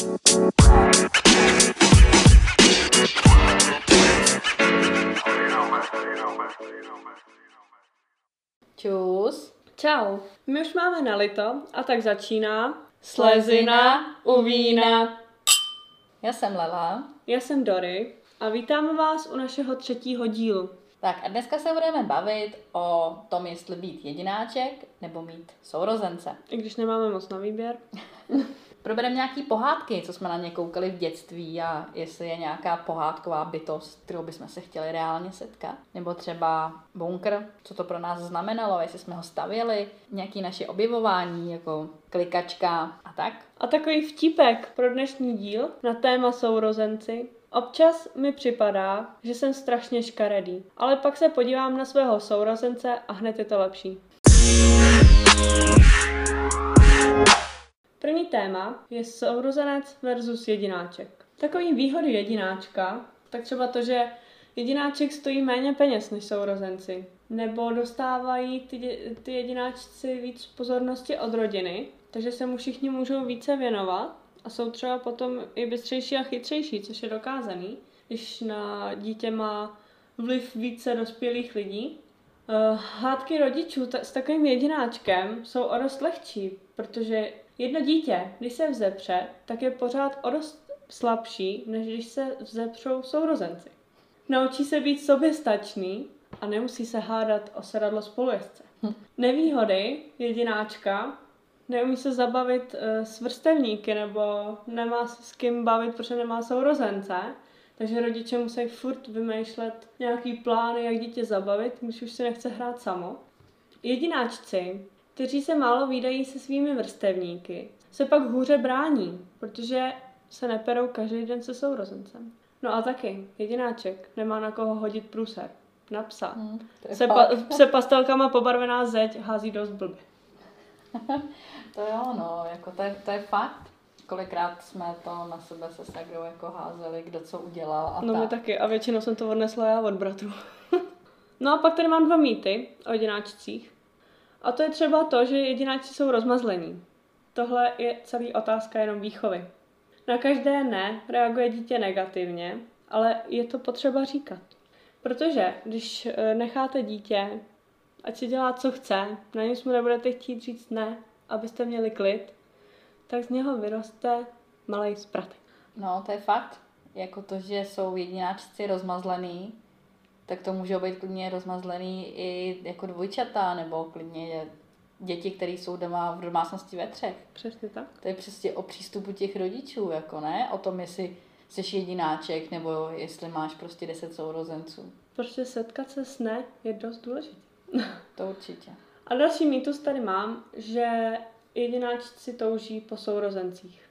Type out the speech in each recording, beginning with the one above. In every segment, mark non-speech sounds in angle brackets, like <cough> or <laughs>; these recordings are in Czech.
Čus. Čau, my už máme nalito a tak začíná Slezina u vína. Já jsem Lela. Já jsem Dory a vítáme vás u našeho třetího dílu. Tak a dneska se budeme bavit o tom, jestli být jedináček nebo mít sourozence. I když nemáme moc na výběr. <laughs> Probereme nějaký pohádky, co jsme na ně koukali v dětství a jestli je nějaká pohádková bytost, kterou bychom se chtěli reálně setkat. Nebo třeba bunkr, co to pro nás znamenalo, jestli jsme ho stavěli, nějaký naše objevování, jako klikačka a tak. A takový vtipek pro dnešní díl na téma sourozenci. Občas mi připadá, že jsem strašně škaredý, ale pak se podívám na svého sourozence a hned je to lepší. První téma je sourozenec versus jedináček. Takový výhody jedináčka, tak třeba to, že jedináček stojí méně peněz než sourozenci, nebo dostávají ty, ty jedináčci víc pozornosti od rodiny, takže se mu všichni můžou více věnovat a jsou třeba potom i bystřejší a chytřejší, což je dokázaný, když na dítě má vliv více dospělých lidí. Uh, hádky rodičů ta- s takovým jedináčkem jsou o dost lehčí, protože jedno dítě, když se vzepře, tak je pořád o dost slabší, než když se vzepřou sourozenci. Naučí se být soběstačný a nemusí se hádat o sedadlo spolujezdce. Nevýhody jedináčka, neumí se zabavit uh, s vrstevníky nebo nemá se s kým bavit, protože nemá sourozence. Takže rodiče musí furt vymýšlet nějaký plány, jak dítě zabavit, když už si nechce hrát samo. Jedináčci, kteří se málo výdají se svými vrstevníky, se pak hůře brání, protože se neperou každý den se sourozencem. No a taky, jedináček nemá na koho hodit průser. Na psa. Hmm, Se, pa, <laughs> se pastelkama pobarvená zeď hází dost blbě. <laughs> to jo, no, jako to je, to je fakt. Kolikrát jsme to na sebe se Sagrou jako házeli, kdo co udělal a No my tak. taky. A většinou jsem to odnesla já od bratru. <laughs> no a pak tady mám dva mýty o jedináčcích. A to je třeba to, že jedináčci jsou rozmazlení. Tohle je celý otázka jenom výchovy. Na každé ne reaguje dítě negativně, ale je to potřeba říkat. Protože když eh, necháte dítě, ať si dělá, co chce, na nic mu nebudete chtít říct ne, abyste měli klid, tak z něho vyroste malý spratek. No, to je fakt. Jako to, že jsou jedináčci rozmazlený, tak to můžou být klidně rozmazlený i jako dvojčata, nebo klidně děti, které jsou doma v domácnosti ve třech. Přesně tak. To je přesně o přístupu těch rodičů, jako ne? O tom, jestli jsi jedináček, nebo jestli máš prostě deset sourozenců. Prostě setkat se s ne je dost důležité. To určitě. A další mýtus tady mám, že jedináčci touží po sourozencích.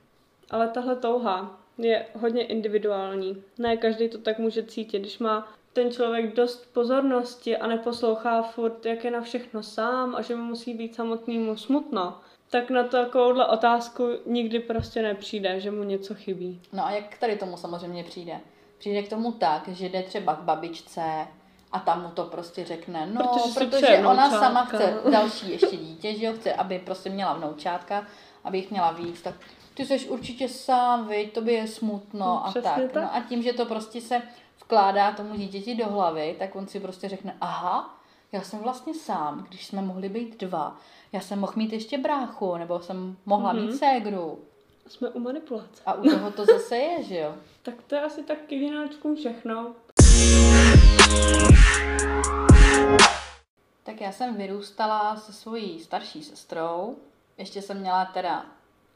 Ale tahle touha je hodně individuální. Ne každý to tak může cítit, když má ten člověk dost pozornosti a neposlouchá furt, jak je na všechno sám a že mu musí být samotnému smutno, tak na takovouhle otázku nikdy prostě nepřijde, že mu něco chybí. No a jak tady tomu samozřejmě přijde? Přijde k tomu tak, že jde třeba k babičce a tam mu to prostě řekne, no, Protože protože, ona vnoučátka. sama chce další ještě dítě, že jo, chce, aby prostě měla vnoučátka, aby jich měla víc, tak ty jsi určitě sám, viď, tobě je smutno No, a tak. tak. No a tím, že to prostě se vkládá tomu dítěti do hlavy, tak on si prostě řekne, aha, já jsem vlastně sám, když jsme mohli být dva. Já jsem mohl mít ještě bráchu, nebo jsem mohla Mhm. mít ségru. Jsme u manipulace. A u toho to zase je, že jo. <laughs> Tak to je asi tak k všechno. Tak já jsem vyrůstala se svojí starší sestrou. Ještě jsem měla teda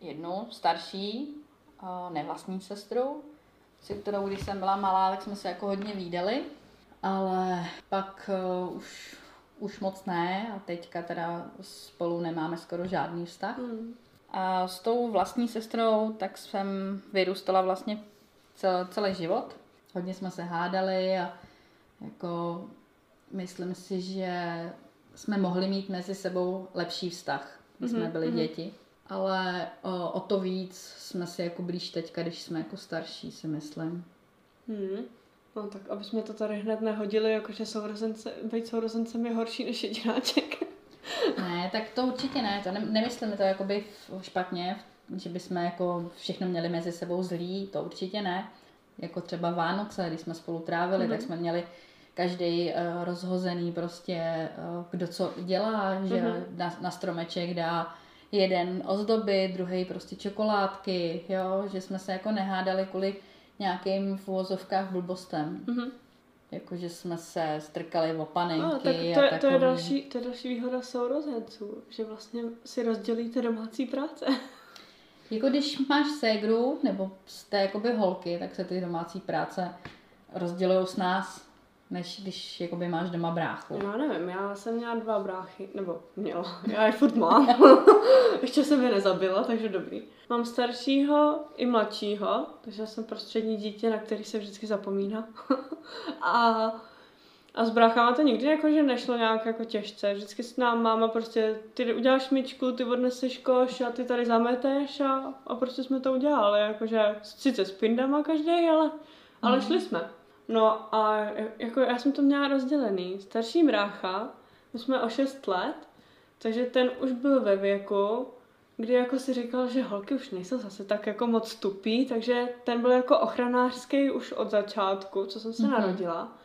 jednu starší, eh, nevlastní sestru, se kterou, když jsem byla malá, tak jsme se jako hodně výdali. Ale pak uh, už, už moc ne a teďka teda spolu nemáme skoro žádný vztah. Hmm. A s tou vlastní sestrou tak jsem vyrůstala vlastně cel, celý život. Hodně jsme se hádali a jako myslím si, že jsme mohli mít mezi sebou lepší vztah, když jsme Mhm, byli mhm. děti. Ale o, o to víc jsme si jako blíž teďka, když jsme jako starší, si myslím. Hmm. No tak, aby jsme to tady hned nehodili, jakože sourozence, být sourozencem je horší než jedináček. <laughs> Ne, tak to určitě ne, to ne, nemyslím to jakoby špatně že bychom jako všechno měli mezi sebou zlý, to určitě ne. Jako třeba Vánoce, když jsme spolu trávili, mm-hmm. tak jsme měli každý uh, rozhozený prostě, uh, kdo co dělá, že mm-hmm. na, na stromeček dá jeden ozdoby, druhý prostě čokoládky, jo, že jsme se jako nehádali kvůli nějakým v uvozovkách blbostem. Mm-hmm. Jako, že jsme se strkali o panenky no, tak to, je, a to, je další, to je další výhoda sourozenců, že vlastně si rozdělíte domácí práce. <laughs> Jako když máš ségru, nebo jste jakoby holky, tak se ty domácí práce rozdělují s nás než když jakoby máš doma bráchu. Já nevím, já jsem měla dva bráchy, nebo měla, já je furt mám. <laughs> Ještě jsem je nezabila, takže dobrý. Mám staršího i mladšího, takže jsem prostřední dítě, na který se vždycky zapomíná. <laughs> a a s bráchama to nikdy jako, že nešlo nějak jako těžce. Vždycky s nám máma prostě, ty uděláš myčku, ty odneseš koš a ty tady zameteš a, a prostě jsme to udělali. Jakože sice s pindama každý, ale, ale mm. šli jsme. No a jako já jsem to měla rozdělený. Starší brácha, my jsme o 6 let, takže ten už byl ve věku, kdy jako si říkal, že holky už nejsou zase tak jako moc tupý, takže ten byl jako ochranářský už od začátku, co jsem se mm-hmm. narodila.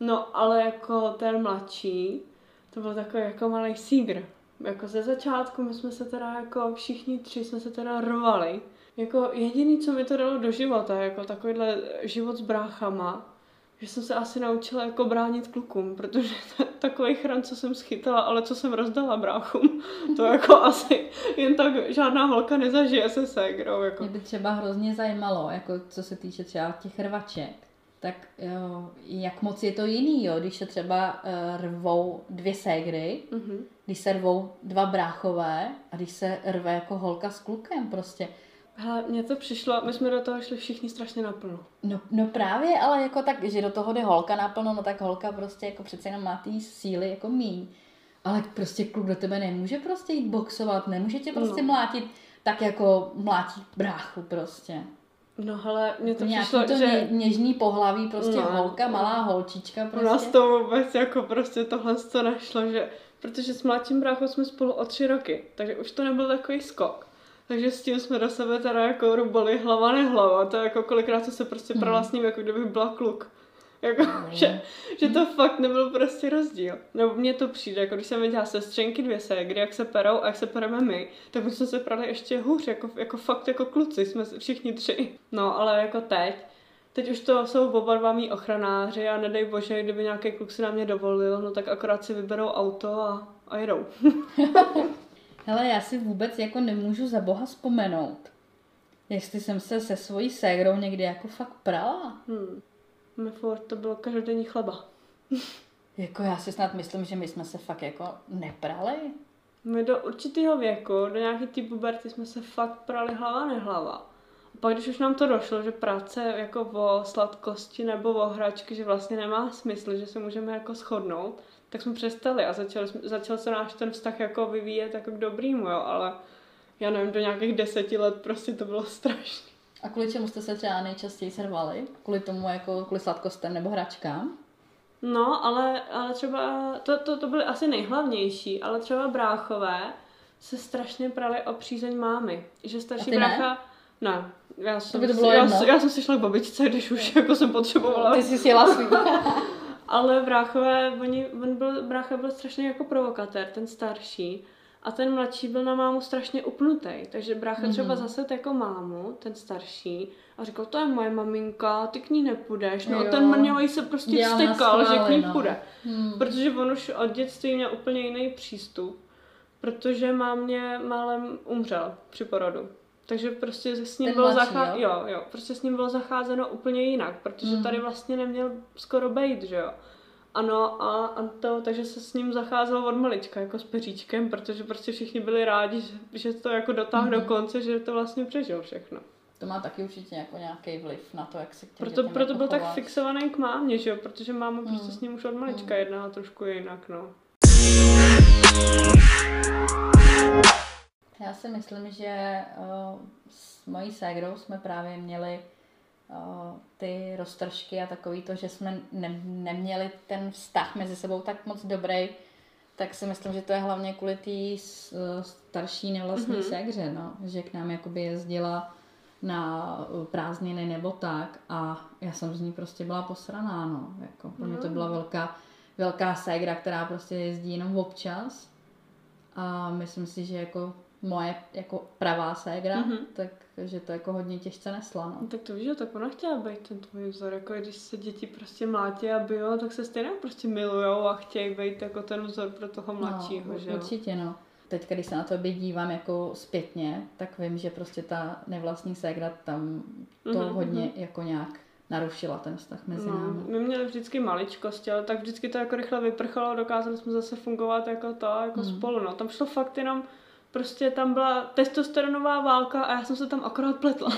No, ale jako ten mladší, to byl takový jako malý sígr. Jako ze začátku my jsme se teda jako všichni tři jsme se teda rovali. Jako jediný, co mi to dalo do života, jako takovýhle život s bráchama, že jsem se asi naučila jako bránit klukům, protože <laughs> takový chran, co jsem schytala, ale co jsem rozdala bráchům, to jako <laughs> asi jen tak žádná holka nezažije se ségrou. Jako. Mě by třeba hrozně zajímalo, jako co se týče třeba těch rvaček, tak jo, jak moc je to jiný, jo, když se třeba uh, rvou dvě ségry, mm-hmm. když se rvou dva bráchové a když se rve jako holka s klukem prostě Hele, mně to přišlo, my jsme do toho šli všichni strašně naplno. No, no právě, ale jako tak, že do toho jde holka naplno, no tak holka prostě jako přece jenom má ty síly jako míň. Ale prostě kluk do tebe nemůže prostě jít boxovat, nemůže tě prostě no. mlátit tak jako mlátí bráchu prostě. No hele, mně to Nějaký přišlo, to že... něžný pohlaví, prostě no. holka, malá holčička prostě. U nás to vůbec jako prostě tohle to nešlo, že... Protože s mladším bráchou jsme spolu o tři roky, takže už to nebyl takový skok. Takže s tím jsme do sebe teda jako rubali hlava nehlava. To je jako kolikrát se prostě hmm. prala s ním, jako kdybych byla kluk. Jako, mm. <laughs> že, že to fakt nebyl prostě rozdíl. Nebo mně to přijde, jako když jsem viděla sestřenky dvě ségry, jak se perou a jak se pereme my, tak my jsme se prali ještě hůř, jako, jako fakt jako kluci, jsme všichni tři. No, ale jako teď, teď už to jsou oba dva mý ochranáři a nedej bože, kdyby nějaký kluk si na mě dovolil, no tak akorát si vyberou auto a, a jedou. <laughs> Hele, já si vůbec jako nemůžu za boha vzpomenout, jestli jsem se se svojí ségrou někdy jako fakt prala. Hmm. My furt to bylo každodenní chleba. jako já si snad myslím, že my jsme se fakt jako neprali. My do určitého věku, do nějaké té puberty jsme se fakt prali hlava nehlava. A pak když už nám to došlo, že práce jako o sladkosti nebo o hračky, že vlastně nemá smysl, že se můžeme jako shodnout, tak jsme přestali a začal, začal se náš ten vztah jako vyvíjet jako k dobrýmu, jo, ale já nevím, do nějakých deseti let prostě to bylo <laughs> strašné. A kvůli čemu jste se třeba nejčastěji servali? Kvůli tomu, jako kvůli sladkostem nebo hračkám? No, ale, ale třeba, to, to, to byly asi nejhlavnější, ale třeba bráchové se strašně prali o přízeň mámy. Že starší brácha... Ne? ne. Já jsem, to by to bylo já, já, jsem si šla k babičce, když už jako jsem potřebovala. Ty jsi sjela svý. <laughs> Ale bráchové, oni, on byl, brácha byl strašně jako provokatér, ten starší. A ten mladší byl na mámu strašně upnutý. Takže brácha mm-hmm. třeba zase jako mámu, ten starší, a říkal, to je moje maminka, ty k ní nepůjdeš. No jo. ten mrňový se prostě vstekal, že k ní no. půjde. Hmm. Protože on už od dětství měl úplně jiný přístup. Protože mámě málem umřel při porodu. Takže prostě s ním bylo zacházeno, jo? jo, jo, prostě s ním bylo zacházeno úplně jinak, protože mm. tady vlastně neměl skoro bejt, že jo. Ano, a, a to, takže se s ním zacházelo od malička, jako s peříčkem, protože prostě všichni byli rádi, že, že to jako dotáhl mm. do mhm. konce, že to vlastně přežil všechno. To má taky určitě jako nějaký vliv na to, jak se k Proto, proto byl tak fixovaný k mámě, že jo, protože máma mm. prostě s ním už od malička mm. jednala trošku jinak, no. Já si myslím, že uh, s mojí ségrou jsme právě měli ty roztržky a takový to, že jsme ne- neměli ten vztah mezi sebou tak moc dobrý, Tak si myslím, že to je hlavně kvůli té starší nevlastní Mhm. mm-hmm. segře, no. že k nám jakoby jezdila na prázdniny nebo tak a já jsem z ní prostě byla posraná, no. Jako, pro mě to byla velká, velká ségra, která prostě jezdí jenom občas a myslím si, že jako moje jako pravá ségra, Mhm. mm-hmm. tak že to jako hodně těžce nesla, no. No, tak to víš, že tak ona chtěla být ten tvůj vzor, jako když se děti prostě mlátí a bijou, tak se stejně prostě milujou a chtějí být jako ten vzor pro toho mladšího, no, že jo? Určitě, no. Teď, když se na to dívám jako zpětně, tak vím, že prostě ta nevlastní ségra tam to Mhm, mm-hmm. hodně jako nějak narušila ten vztah mezi No, námi. my měli vždycky maličkosti, ale tak vždycky to jako rychle vyprchalo, dokázali jsme zase fungovat jako to, jako Mhm. mm. spolu, no. Tam šlo fakt jenom, prostě tam byla testosteronová válka a já jsem se tam akorát pletla.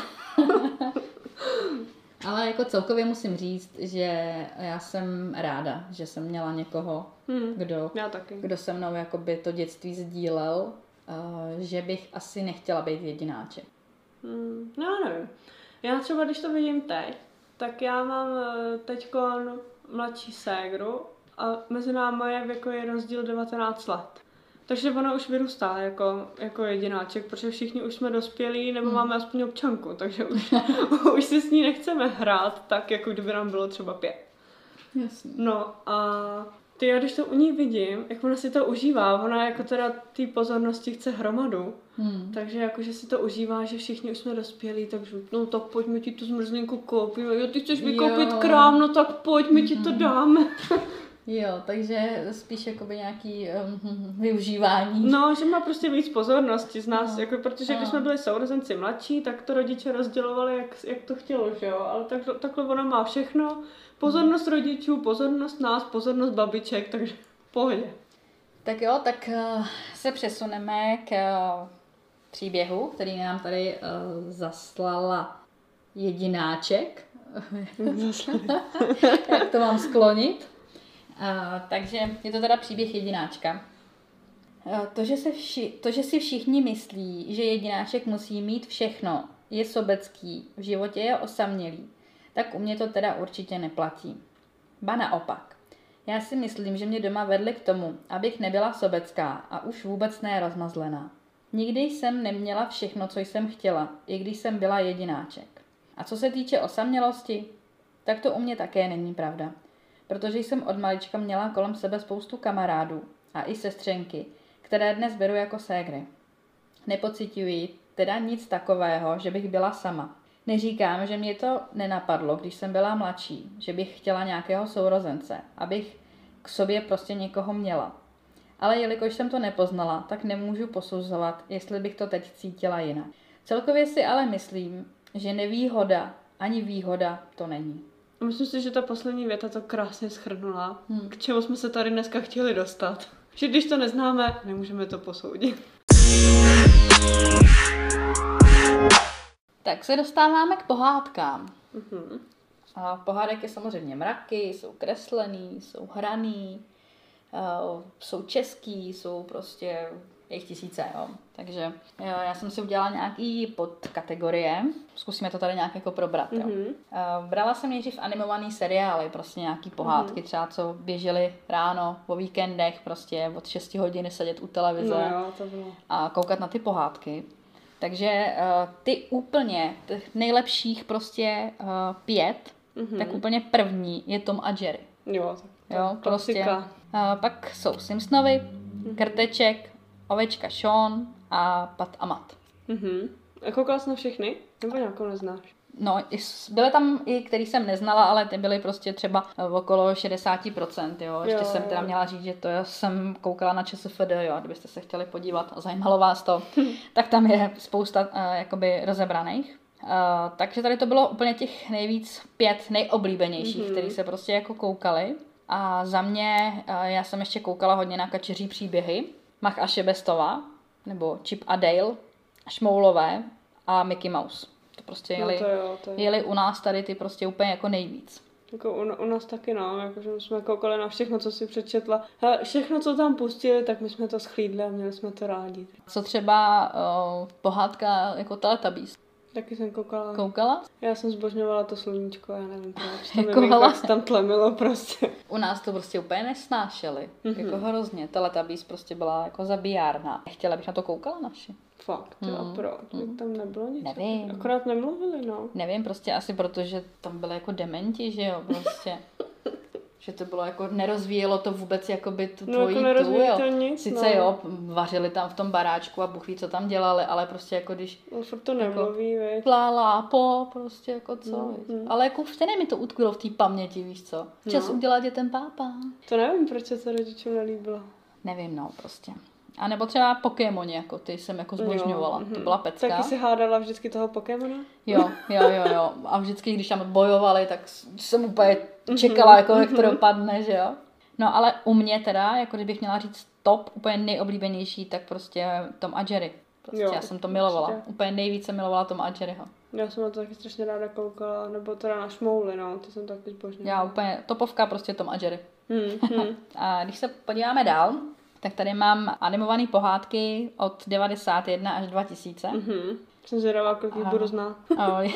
<laughs> Ale jako celkově musím říct, že já jsem ráda, že jsem měla někoho, Hmm. kdo, kdo se mnou jakoby to dětství sdílel, uh, že bych asi nechtěla být jedináček. Hmm. No, já nevím. Já třeba, když to vidím teď, tak já mám teď mladší ségru a mezi námi je věkový rozdíl 19 let. Takže ona už vyrůstá jako, jako jedináček, protože všichni už jsme dospělí nebo hmm. máme aspoň občanku, takže už, <laughs> už si s ní nechceme hrát tak, jako kdyby nám bylo třeba pět. Jasně. No a ty já když to u ní vidím, jak ona si to užívá, ona jako teda té pozornosti chce hromadu, Hmm. takže jakože si to užívá, že všichni už jsme dospělí, takže no tak pojďme ti tu zmrzlinku koupit, jo ty chceš vykoupit Jo. krám, no tak pojď, my ti to dáme. <laughs> Jo, takže spíš jakoby nějaký um, využívání. No, že má prostě víc pozornosti z nás, No. jako, protože když No. jsme byli sourozenci mladší, tak to rodiče rozdělovali, jak, jak to chtělo, že jo, ale tak, takhle ona má všechno, pozornost rodičů, pozornost nás, pozornost babiček, takže pohodě. Tak jo, tak uh, se přesuneme k uh, příběhu, který nám tady uh, zaslala jedináček. <laughs> Jak to mám sklonit? Uh, takže je to teda příběh jedináčka. Uh, to, že se vši- to, že si všichni myslí, že jedináček musí mít všechno, je sobecký, v životě je osamělý, tak u mě to teda určitě neplatí. Ba naopak. Já si myslím, že mě doma vedli k tomu, abych nebyla sobecká a už vůbec ne rozmazlená. Nikdy jsem neměla všechno, co jsem chtěla, i když jsem byla jedináček. A co se týče osamělosti, tak to u mě také není pravda. Protože jsem od malička měla kolem sebe spoustu kamarádů a i sestřenky, které dnes beru jako ségry. Nepocituji teda nic takového, že bych byla sama. Neříkám, že mě to nenapadlo, když jsem byla mladší, že bych chtěla nějakého sourozence, abych k sobě prostě někoho měla. Ale jelikož jsem to nepoznala, tak nemůžu posuzovat, jestli bych to teď cítila jinak. Celkově si ale myslím, že nevýhoda ani výhoda to není. Myslím si, že ta poslední věta to krásně schrnula, Hmm. k čemu jsme se tady dneska chtěli dostat. Že když to neznáme, nemůžeme to posoudit. Tak se dostáváme k pohádkám. Mhm. A pohádek je samozřejmě mraky, jsou kreslený, jsou hraný, uh, jsou český, jsou prostě jejich tisíce, jo. Takže jo, já jsem si udělala nějaký podkategorie, zkusíme to tady nějak jako probrat, jo. Mhm. Uh, brala jsem nejdřív animovaný seriály, prostě nějaký pohádky, třeba co běžely ráno, o víkendech, prostě od 6 hodiny sedět u televize No jo, to bylo. a koukat na ty pohádky. Takže uh, ty úplně, těch nejlepších prostě uh, pět, Mhm. mm-hmm. tak úplně první je Tom a Jerry. Jo, tak to Jo, prostě. Uh, pak jsou Simpsonovi, Krteček, Ovečka Sean a Pat a Mat. Mhm. A koukala jsi na všechny? Nebo nějakou neznáš? No, byly tam i, který jsem neznala, ale ty byly prostě třeba eh, okolo 60%, jo. Ještě Jo, jsem teda měla říct, že to jsem koukala na ČSFD, jo, a kdybyste se chtěli podívat a zajímalo vás to, <laughs> tak tam je spousta uh, jakoby rozebraných. Uh, takže tady to bylo úplně těch nejvíc pět nejoblíbenějších, mm-hmm. který se prostě jako koukali. A za mě, uh, já jsem ještě koukala hodně na kačeří příběhy. Mach a Šebestova, nebo Chip a Dale, Šmoulové a Mickey Mouse. To prostě No jeli, to jo, to je. jeli u nás tady ty prostě úplně jako nejvíc. Jako u, u, nás taky, no, jakože my jsme koukali na všechno, co si přečetla. Hele, všechno, co tam pustili, tak my jsme to schlídli a měli jsme to rádi. Co třeba uh, pohádka jako Teletubbies. Taky jsem koukala. Koukala? Já jsem zbožňovala to sluníčko, já nevím proč. To Jako nevím, tam tlemilo prostě. U nás to prostě úplně nesnášeli. Mhm. Mm-hmm. Jako hrozně. Teletubbies prostě byla jako zabijárna. Chtěla bych na to koukala naši. Fakt, Mm. proč? Mm. Tam nebylo nic. Nevím. Akorát nemluvili, no. Nevím, prostě asi proto, že tam byly jako dementi, že jo, prostě. <laughs> že to bylo jako, nerozvíjelo to vůbec jakoby tu No, tvojí jako tu, jo. to nic, Sice no. jo, vařili tam v tom baráčku a Bůh ví, co tam dělali, ale prostě jako když On furt to nemluví, jako... plá, lápo, prostě jako co, viď. mm. Ale jako vždycky mi to utkvělo v té paměti, víš co. Čas No. udělat je ten pápa. To nevím, proč se to rodičům nelíbilo. Nevím, no, prostě. A nebo třeba Pokémoni, jako ty jsem jako zbožňovala. Jo, To mhm. byla pecka. Taky si hádala vždycky toho Pokémona? Jo, jo, jo, jo. A vždycky, když tam bojovali, tak jsem úplně čekala, jako jak to dopadne, že jo. No ale u mě teda, jako kdybych měla říct top, úplně nejoblíbenější, tak prostě Tom a Jerry. Prostě Jo, já jsem to milovala. určitě. Úplně nejvíce milovala Tom a Jerryho. Já jsem na to taky strašně ráda koukala, nebo teda na šmouly, no, ty jsem taky zbožňovala. Já úplně topovka prostě Tom a Jerry. Hmm, hmm. <laughs> A když se podíváme dál, tak tady mám animované pohádky od 91 až 2000. Mhm. Jsem zvědavá, kolik jich budu znát. <laughs> A, jo.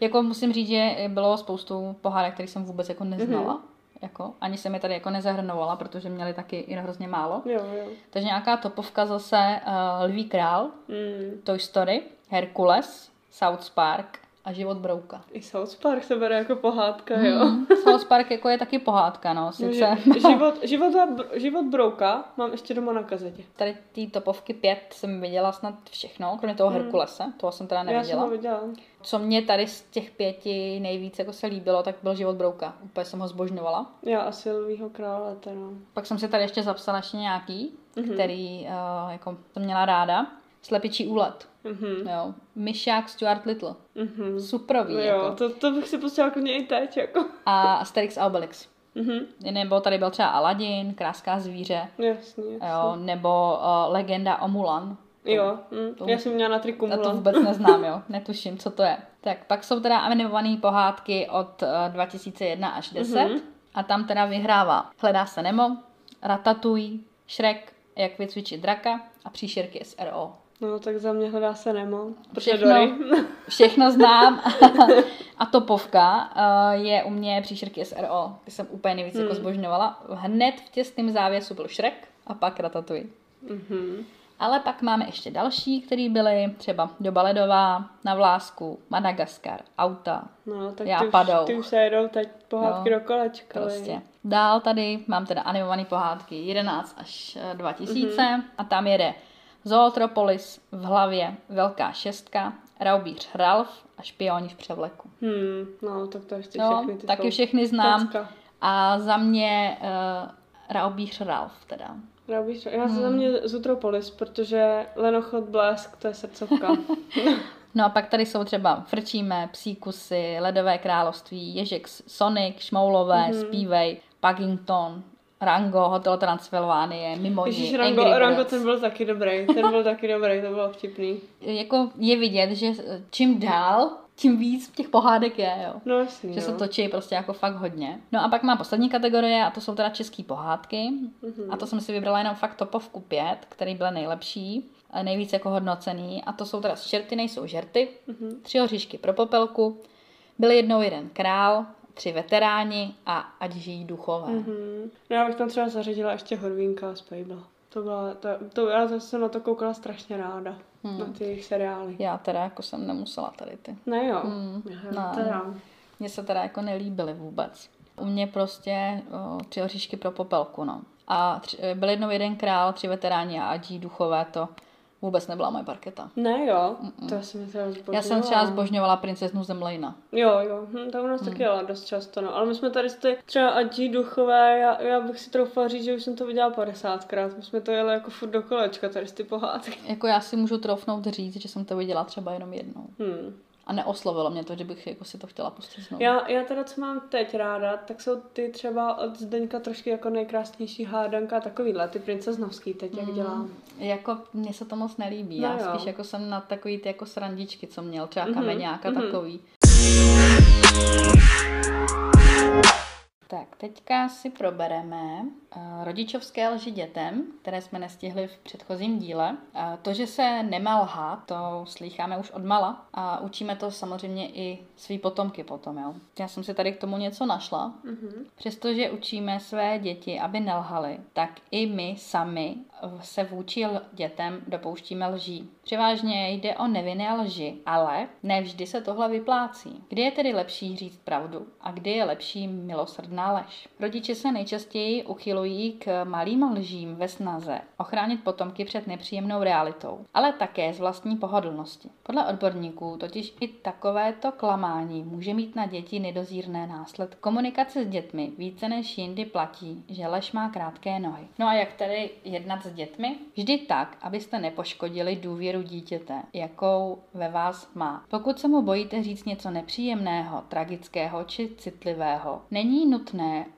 jako musím říct, že bylo spoustu pohádek, které jsem vůbec jako neznala. Mhm. Jako, ani jsem je tady jako nezahrnovala, protože měli taky i hrozně málo. Jo, jo. Takže nějaká topovka zase uh, Lví král, Mm. Toy Story, Herkules, South Park a Život brouka. I South Park se bere jako pohádka, jo. Mm, South Park jako je taky pohádka, no. No, Sice že- život, život, a život brouka mám ještě doma na kazetě. tady té topovky pět jsem viděla snad všechno, kromě toho Herkulese, toho jsem teda Hmm. Já jsem neviděla. ho viděla. Co mě tady z těch pěti nejvíc jako se líbilo, tak byl Život brouka. Úplně jsem ho zbožňovala. Já a Silvího krále, teda. Pak jsem si tady ještě zapsala ještě nějaký, Mhm. mm-hmm. který uh, jako jsem měla ráda. Slepičí úlet. Mhm. Jo. Myšák Stuart Little. Mhm. Suprový. Jo, Jako. to, to bych si pustila klidně i teď, jako. A Asterix a Obelix. Mhm. Nebo tady byl třeba Aladdin, Kráská zvíře. Jasně, jasně. Jo. Nebo uh, Legenda o Mulan. To- Jo, hm. to- já jsem měla na triku Já to Mulan. vůbec <laughs> neznám, jo. Netuším, co to je. Tak pak jsou teda animované pohádky od uh, 2001 až 10. Mhm. Mm-hmm. A tam teda vyhrává Hledá se Nemo, Ratatouille, Shrek, Jak vycvičit draka a Příšerky SRO. No, tak za mě hledá se Nemo. Všechno. <laughs> Všechno znám. a topovka uh, je u mě Příšerky SRO. Ty jsem úplně nejvíc Hmm. jako zbožňovala. Hned v těsném závěsu byl Shrek a pak Ratatouille. Mhm. Ale pak máme ještě další, které byly třeba Doba ledová, Na vlásku, Madagaskar, Auta, No, tak Já ty už, padou. ty už se jedou teď pohádky Jo, do kolečka. prostě. Dál tady mám teda animované pohádky 11 až eh, 2000 Mhm. a tam jede Zootropolis, v hlavě Velká šestka, Raubíř Ralf a Špioni v převleku. Hmm, no, tak to ještě Jo, všechny ty taky jsou. všechny znám. Pecka. A za mě uh, Raubíř Ralf teda. Já, bych, já Hmm. za mě Zutropolis, protože Lenochod Blesk, to je srdcovka. <laughs> No a pak tady jsou třeba Frčíme, Psíkusy, Ledové království, Ježek Sonic, Šmoulové, Mhm. mm-hmm. Spívej, Paddington, Rango, Hotel Transylvánie, Mimo Ježíš, ní, Rango, Angry Rango, ten byl taky dobrý, ten byl taky dobrý, to bylo vtipný. Jako je vidět, že čím dál, tím víc těch pohádek je, jo. No jasný, Že se no. točí prostě jako fakt hodně. No a pak mám poslední kategorie a to jsou teda české pohádky. Mhm. A to jsem si vybrala jenom fakt topovku pět, který byly nejlepší, a nejvíc jako hodnocený. A to jsou teda Šerty nejsou žerty, Mhm. Tři hoříšky pro popelku, Byl jednou jeden král, tři veteráni a ať žijí duchové. Mhm. No já bych tam třeba zařadila ještě Horvínka z Pejbla. To byla, to, to, já jsem na to koukala strašně ráda, Hmm. na ty jejich seriály. Já teda jako jsem nemusela tady ty. Ne jo, Hmm. já, Ne. teda. Mně se teda jako nelíbily vůbec. U mě prostě o, tři hoříšky pro popelku, no. A tři, byl jednou jeden král, tři veteráni a ať žijí duchové, to vůbec nebyla moje parketa. Ne jo, to já jsem třeba zbožňovala. Já jsem třeba zbožňovala princeznu Zemlejna. Jo, jo, hm, to u nás taky jela dost často, no. Ale my jsme tady ty třeba Adži duchové, já, já bych si troufala říct, že už jsem to viděla 50krát. My jsme to jeli jako furt do kolečka, tady ty pohádky. Jako já si můžu troufnout říct, že jsem to viděla třeba jenom jednou. Hmm. A neoslovilo mě to, že bych jako si to chtěla pustit znovu. Já, já teda, co mám teď ráda, tak jsou ty třeba od Zdeňka trošku jako nejkrásnější hádanka, takovýhle, ty princeznovský teď, jak dělám. Jako mně se to moc nelíbí. No Já jo. spíš jako jsem na takový ty jako srandičky, co měl, třeba Mhm, kameňáka mhm. takový. Tak, teďka si probereme uh, rodičovské lži dětem, které jsme nestihli v předchozím díle. Uh, to, že se nemá lhát, to slýcháme už od mala a učíme to samozřejmě i svý potomky potom, jo. Já jsem si tady k tomu něco našla. Mhm. Přestože učíme své děti, aby nelhali, tak i my sami se vůči dětem dopouštíme lží. Převážně jde o nevinné lži, ale ne vždy se tohle vyplácí. Kdy je tedy lepší říct pravdu a kdy je lepší milosrdná lež? Rodiče se nejčastěji uchylují k malým lžím ve snaze ochránit potomky před nepříjemnou realitou, ale také z vlastní pohodlnosti. Podle odborníků totiž i takovéto klamání může mít na děti nedozírné následky. Komunikace s dětmi více než jindy platí, že lež má krátké nohy. No a jak tedy jednat s dětmi? Vždy tak, abyste nepoškodili důvěru dítěte, jakou ve vás má. Pokud se mu bojíte říct něco nepříjemného, tragického či citlivého, není nutné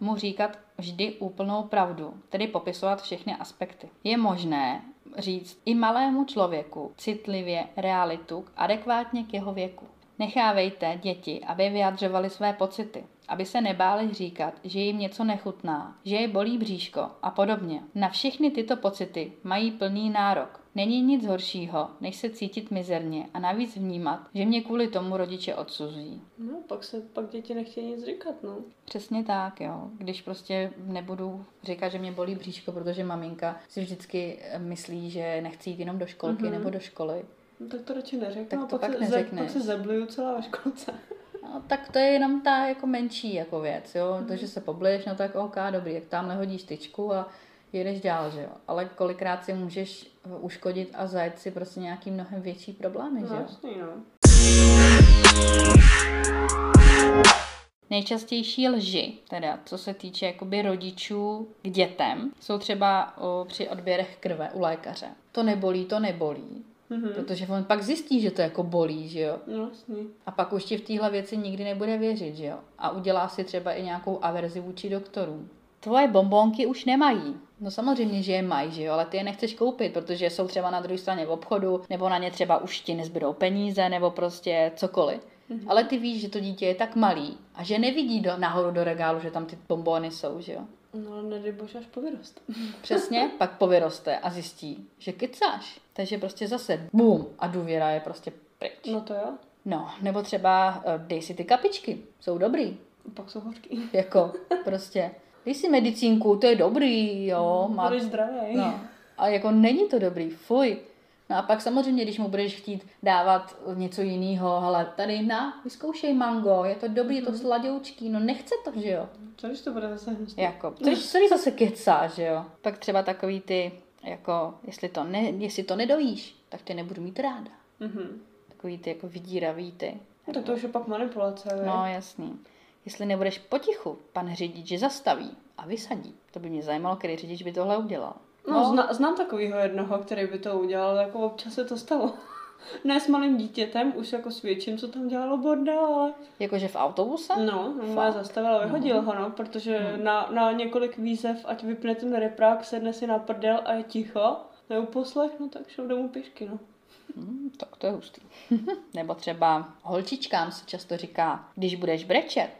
mu říkat vždy úplnou pravdu, tedy popisovat všechny aspekty. Je možné říct i malému člověku citlivě realitu adekvátně k jeho věku. Nechávejte děti, aby vyjadřovali své pocity, aby se nebáli říkat, že jim něco nechutná, že je bolí bříško a podobně. Na všechny tyto pocity mají plný nárok. Není nic horšího, než se cítit mizerně a navíc vnímat, že mě kvůli tomu rodiče odsuzují. No, pak se pak děti nechtějí nic říkat, no. Přesně tak, jo. Když prostě nebudu říkat, že mě bolí bříško, protože maminka si vždycky eh, myslí, že nechci jít jenom do školky Mhm. nebo do školy. no tak to radši neřeknu, Tak to pak, pak se, neřekneš. pak se zebliju celá ve školce. No, tak to je jenom ta jako menší jako věc, jo. To, že se poblíž, no tak OK, dobrý, jak tamhle hodíš tyčku a jedeš dál, že jo. Ale kolikrát si můžeš eh, uškodit a zajet si prostě nějaký mnohem větší problémy, že jo. jasný, no. Nejčastější lži, teda co se týče jakoby rodičů k dětem, jsou třeba o, při odběrech krve u lékaře. To nebolí, to nebolí. Mhm. Protože on pak zjistí, že to jako bolí, že jo. No, jasný. A pak už ti v téhle věci nikdy nebude věřit, že jo. A udělá si třeba i nějakou averzi vůči doktorům. Tvoje bombonky už nemají. No samozřejmě, že je mají, že jo, ale ty je nechceš koupit, protože jsou třeba na druhé straně v obchodu, nebo na ně třeba už ti nezbydou peníze, nebo prostě cokoliv. Mm-hmm. Ale ty víš, že to dítě je tak malý a že nevidí do, nahoru do regálu, že tam ty bombony jsou, že jo. Nedej bože, až povyrost. <laughs> Přesně, pak povyroste a zjistí, že kecáš. Takže prostě zase bum a důvěra je prostě pryč. No to jo. No, nebo třeba eh, dej si ty kapičky, jsou dobrý. Pak jsou hořký. <laughs> Jako prostě, dej si medicínku, to je dobrý, jo. Má, Budeš zdravý. no, a jako není to dobrý, fuj. No a pak samozřejmě, když mu budeš chtít dávat něco jiného, ale tady na, vyzkoušej mango, je to dobrý, je to sladoučký, no nechce to, že jo. Co když to bude zase hnusný? Jako, což celý zase kecá, že jo. Pak třeba takový ty, jako, jestli to, ne, jestli to nedojíš, tak tě nebudu mít ráda. Mhm. Takový ty jako vydíravý ty. No, tak to už je pak manipulace, no. No jasný. Jestli nebudeš potichu, pan řidič zastaví a vysadí. To by mě zajímalo, který řidič by tohle udělal. No, zna, znám takového jednoho, který by to udělal, jako občas se to stalo. <laughs> ne s malým dítětem, už jako s větším, co tam dělalo bordel, ale... Jakože v autobuse? No, má zastavil a vyhodil ho, no, protože na, na několik výzev, ať vypne ten reprák, sedne si na prdel a je ticho, neuposlech, no tak šel domů pěšky, no. Hmm, tak to je hustý. <laughs> Nebo třeba holčičkám se často říká, když budeš brečet,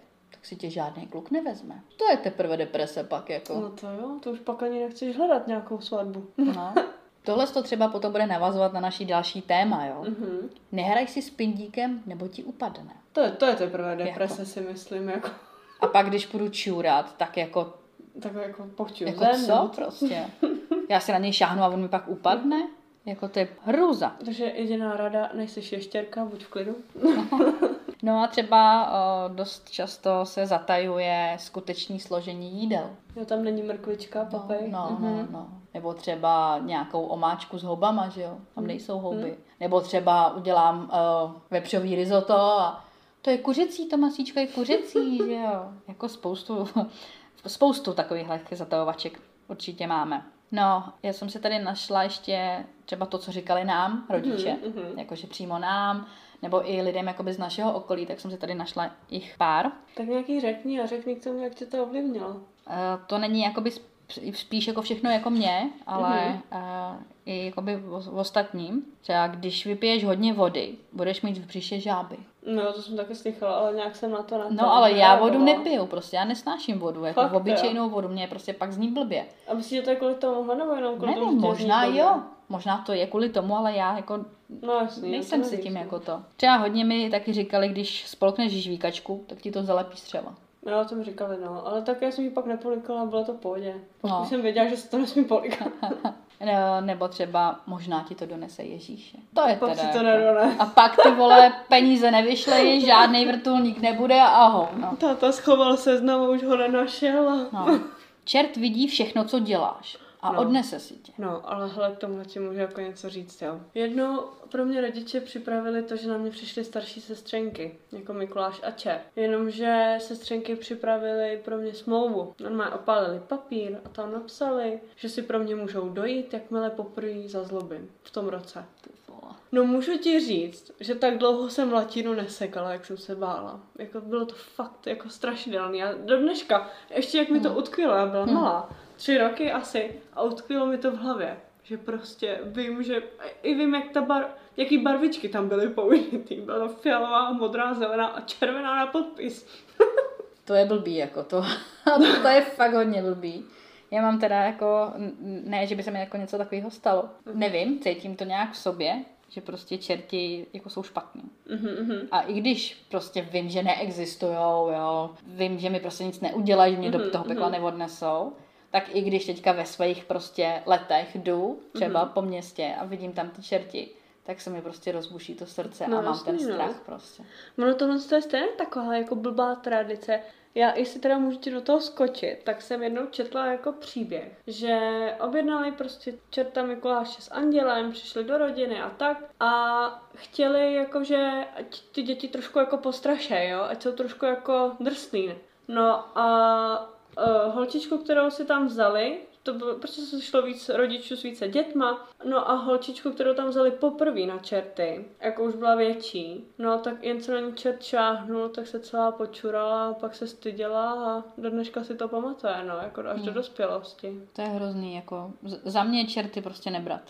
tak si tě žádný kluk nevezme. To je teprve deprese pak jako. No to jo, to už pak ani nechceš hledat nějakou svatbu. No. Tohle to třeba potom bude navazovat na naší další téma, jo. Mhm. Nehraj si s pindíkem, nebo ti upadne. To je, to je teprve deprese, si myslím, jako. A pak, když půjdu čůrat, tak jako, Tak jako pochču jako zem, co nebo prostě? Já si na něj šáhnu a on mi pak upadne? Jako to je hrůza. Takže jediná rada, nejsi šeštěrka, buď v klidu. <laughs> No a třeba o, dost často se zatajuje skutečný složení jídel. Jo, tam není mrkvička, No, papej. no, Mhm. no, no. Nebo třeba nějakou omáčku s houbama, že jo? Tam nejsou houby. Nebo třeba udělám uh, vepřový risotto a to je kuřecí, to masíčko je kuřecí, <laughs> že jo? Jako spoustu, <laughs> spoustu takovýchhle zatajovaček určitě máme. No, já jsem si tady našla ještě třeba to, co říkali nám, rodiče, mhm. jakože přímo nám, nebo i lidem jakoby z našeho okolí, tak jsem si tady našla jich pár. Tak nějaký řekni a řekni k tomu, jak tě to ovlivnilo. Eh, to není jakoby spíš jako všechno jako mě, ale mm-hmm. uh, i jakoby v, v ostatním. Třeba když vypiješ hodně vody, budeš mít v břiše žáby. No, to jsem taky slychala, ale nějak jsem na to na No, ale já vodu nepiju, prostě já nesnáším vodu, jako Fakt, obyčejnou jo. vodu, mě prostě pak zní blbě. A myslíš, že to je kvůli tomu, nebo jenom kvůli Nevím, tomu, možná jo, možná to je kvůli tomu, ale já jako no, jasný, nejsem si tím jako to. Třeba hodně mi taky říkali, když spolkneš žvíkačku, tak ti to zalepí střeva. Jo, to mi říkali, no. Ale tak já jsem ji pak nepolikala, bylo to v pohodě. No. Už jsem věděla, že se to nesmí polikat. <laughs> ne, nebo třeba možná ti to donese Ježíše. To je pak teda. To jako... A pak ty vole peníze nevyšly, žádný vrtulník nebude a aho. No. Tata schoval se znovu, už ho nenašel. No. Čert vidí všechno, co děláš a no. odnese si tě. No, ale hele, k tomu ti můžu jako něco říct, jo. Jednou pro mě rodiče připravili to, že na mě přišly starší sestřenky, jako Mikuláš a Čer. Jenomže sestřenky připravili pro mě smlouvu. Normálně opálili papír a tam napsali, že si pro mě můžou dojít, jakmile poprvé za zloby v tom roce. No můžu ti říct, že tak dlouho jsem latinu nesekala, jak jsem se bála. Jako bylo to fakt jako strašidelný. A do dneška, ještě jak mi to hmm. utkvělo, já byla hmm. malá, tři roky asi a utkvělo mi to v hlavě. Že prostě vím, že i vím, jak ta bar, jaký barvičky tam byly použitý. Byla to fialová, modrá, zelená a červená na podpis. <laughs> to je blbý, jako <laughs> to. to je fakt hodně blbý. Já mám teda jako, ne, že by se mi jako něco takového stalo. Nevím, cítím to nějak v sobě, že prostě čerti jako jsou špatní. Mm-hmm. A i když prostě vím, že neexistujou, jo, vím, že mi prostě nic neudělají, že mě mm-hmm. do toho pekla mm-hmm. neodnesou, tak i když teďka ve svých prostě letech jdu třeba mm-hmm. po městě a vidím tam ty čerti, tak se mi prostě rozbuší to srdce no, a mám jasný, ten no. strach no. prostě. Ono tohle je stejně taková jako blbá tradice. Já, jestli teda můžu ti do toho skočit, tak jsem jednou četla jako příběh, že objednali prostě čerta Mikuláše s andělem, přišli do rodiny a tak a chtěli jakože ať ty děti trošku jako postrašej, jo, ať jsou trošku jako drsný. No a uh, holčičku, kterou si tam vzali, to bylo, prostě se šlo víc rodičů s více dětma, no a holčičku, kterou tam vzali poprvé na čerty, jako už byla větší, no tak jen co na ní čert šáhnul, tak se celá počurala, pak se styděla a do dneška si to pamatuje, no, jako až hmm. do dospělosti. To je hrozný, jako za mě čerty prostě nebrat.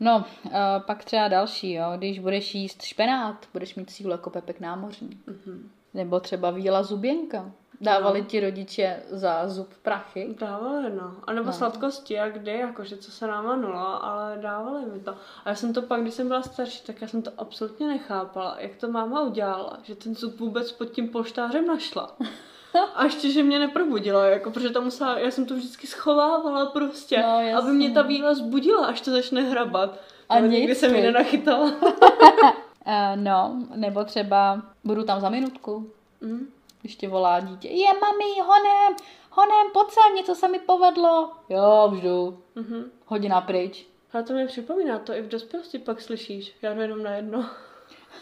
No, uh, pak třeba další, jo, když budeš jíst špenát, budeš mít sílu jako Pepek námořní. Mm-hmm. Nebo třeba víla zuběnka. Dávali no. ti rodiče za zub prachy? Dávali, no. A nebo no. sladkosti, jak kdy, jakože co se nám nulo, ale dávali mi to. A já jsem to pak, když jsem byla starší, tak já jsem to absolutně nechápala, jak to máma udělala, že ten zub vůbec pod tím polštářem našla. <laughs> A ještě, že mě neprobudila, jako, protože to musela, já jsem to vždycky schovávala prostě, no, aby mě ta víla zbudila, až to začne hrabat. A no, nikdy jsem ji nenachytala. <laughs> uh, no, nebo třeba budu tam za minutku. Mm. Když tě volá dítě, je mami, honem, honem, pojď sem, něco se mi povedlo. Jo, už jdu. Mm-hmm. Hodina pryč. Ale to mi připomíná, to i v dospělosti pak slyšíš. Já jdu jenom na jedno. <laughs>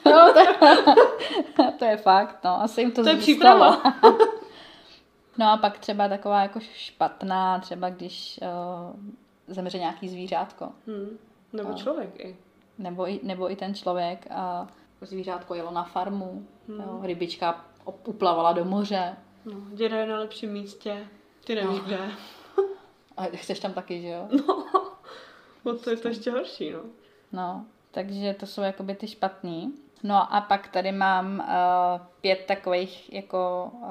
No, to, <laughs> to je fakt, no, asi jim to To je příprava. <laughs> no a pak třeba taková jako špatná, třeba když uh, zemře nějaký zvířátko. Hmm. Nebo uh, člověk i. Nebo i, nebo i ten člověk a zvířátko jelo na farmu, hmm. jo, rybička uplavala do moře. No, děda je na lepším místě, ty nevíš no. kde. <laughs> A chceš tam taky, že jo? No, <laughs> no to je to ještě horší, no. No, takže to jsou jakoby ty špatný. No a pak tady mám uh, pět takových jako uh,